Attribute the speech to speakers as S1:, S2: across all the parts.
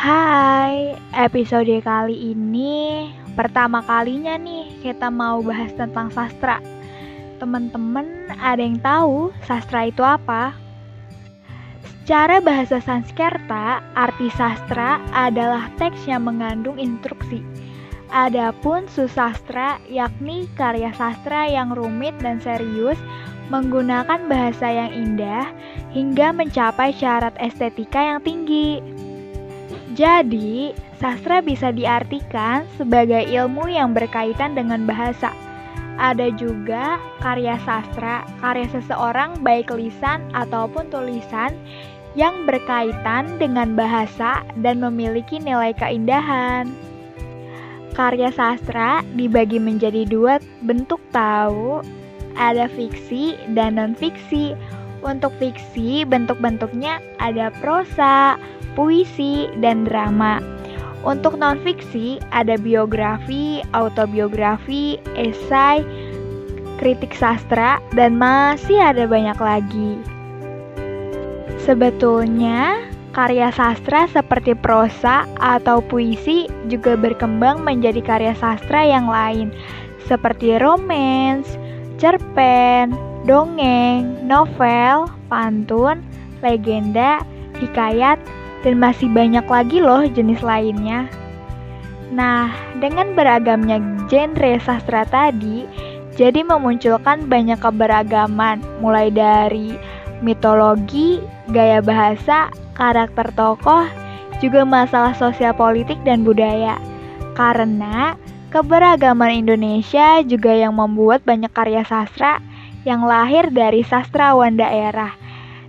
S1: Hai, episode kali ini pertama kalinya nih kita mau bahas tentang sastra. Teman-teman ada yang tahu sastra itu apa? Secara bahasa Sanskerta, arti sastra adalah teks yang mengandung instruksi. Adapun susastra yakni karya sastra yang rumit dan serius menggunakan bahasa yang indah hingga mencapai syarat estetika yang tinggi. Jadi, sastra bisa diartikan sebagai ilmu yang berkaitan dengan bahasa. Ada juga karya sastra, karya seseorang baik lisan ataupun tulisan yang berkaitan dengan bahasa dan memiliki nilai keindahan. Karya sastra dibagi menjadi dua bentuk tahu, ada fiksi dan non-fiksi. Untuk fiksi, bentuk-bentuknya ada prosa, puisi, dan drama. Untuk non-fiksi, ada biografi, autobiografi, esai, kritik sastra, dan masih ada banyak lagi. Sebetulnya, karya sastra seperti prosa atau puisi juga berkembang menjadi karya sastra yang lain, seperti romance, cerpen, dongeng, novel, pantun, legenda, hikayat, dan masih banyak lagi loh jenis lainnya. Nah, dengan beragamnya genre sastra tadi, jadi memunculkan banyak keberagaman, mulai dari mitologi, gaya bahasa, karakter tokoh, juga masalah sosial politik dan budaya. Karena Keberagaman Indonesia juga yang membuat banyak karya sastra yang lahir dari sastrawan daerah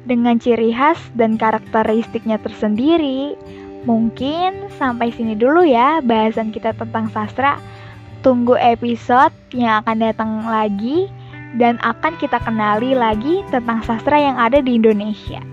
S1: dengan ciri khas dan karakteristiknya tersendiri. Mungkin sampai sini dulu ya bahasan kita tentang sastra. Tunggu episode yang akan datang lagi dan akan kita kenali lagi tentang sastra yang ada di Indonesia.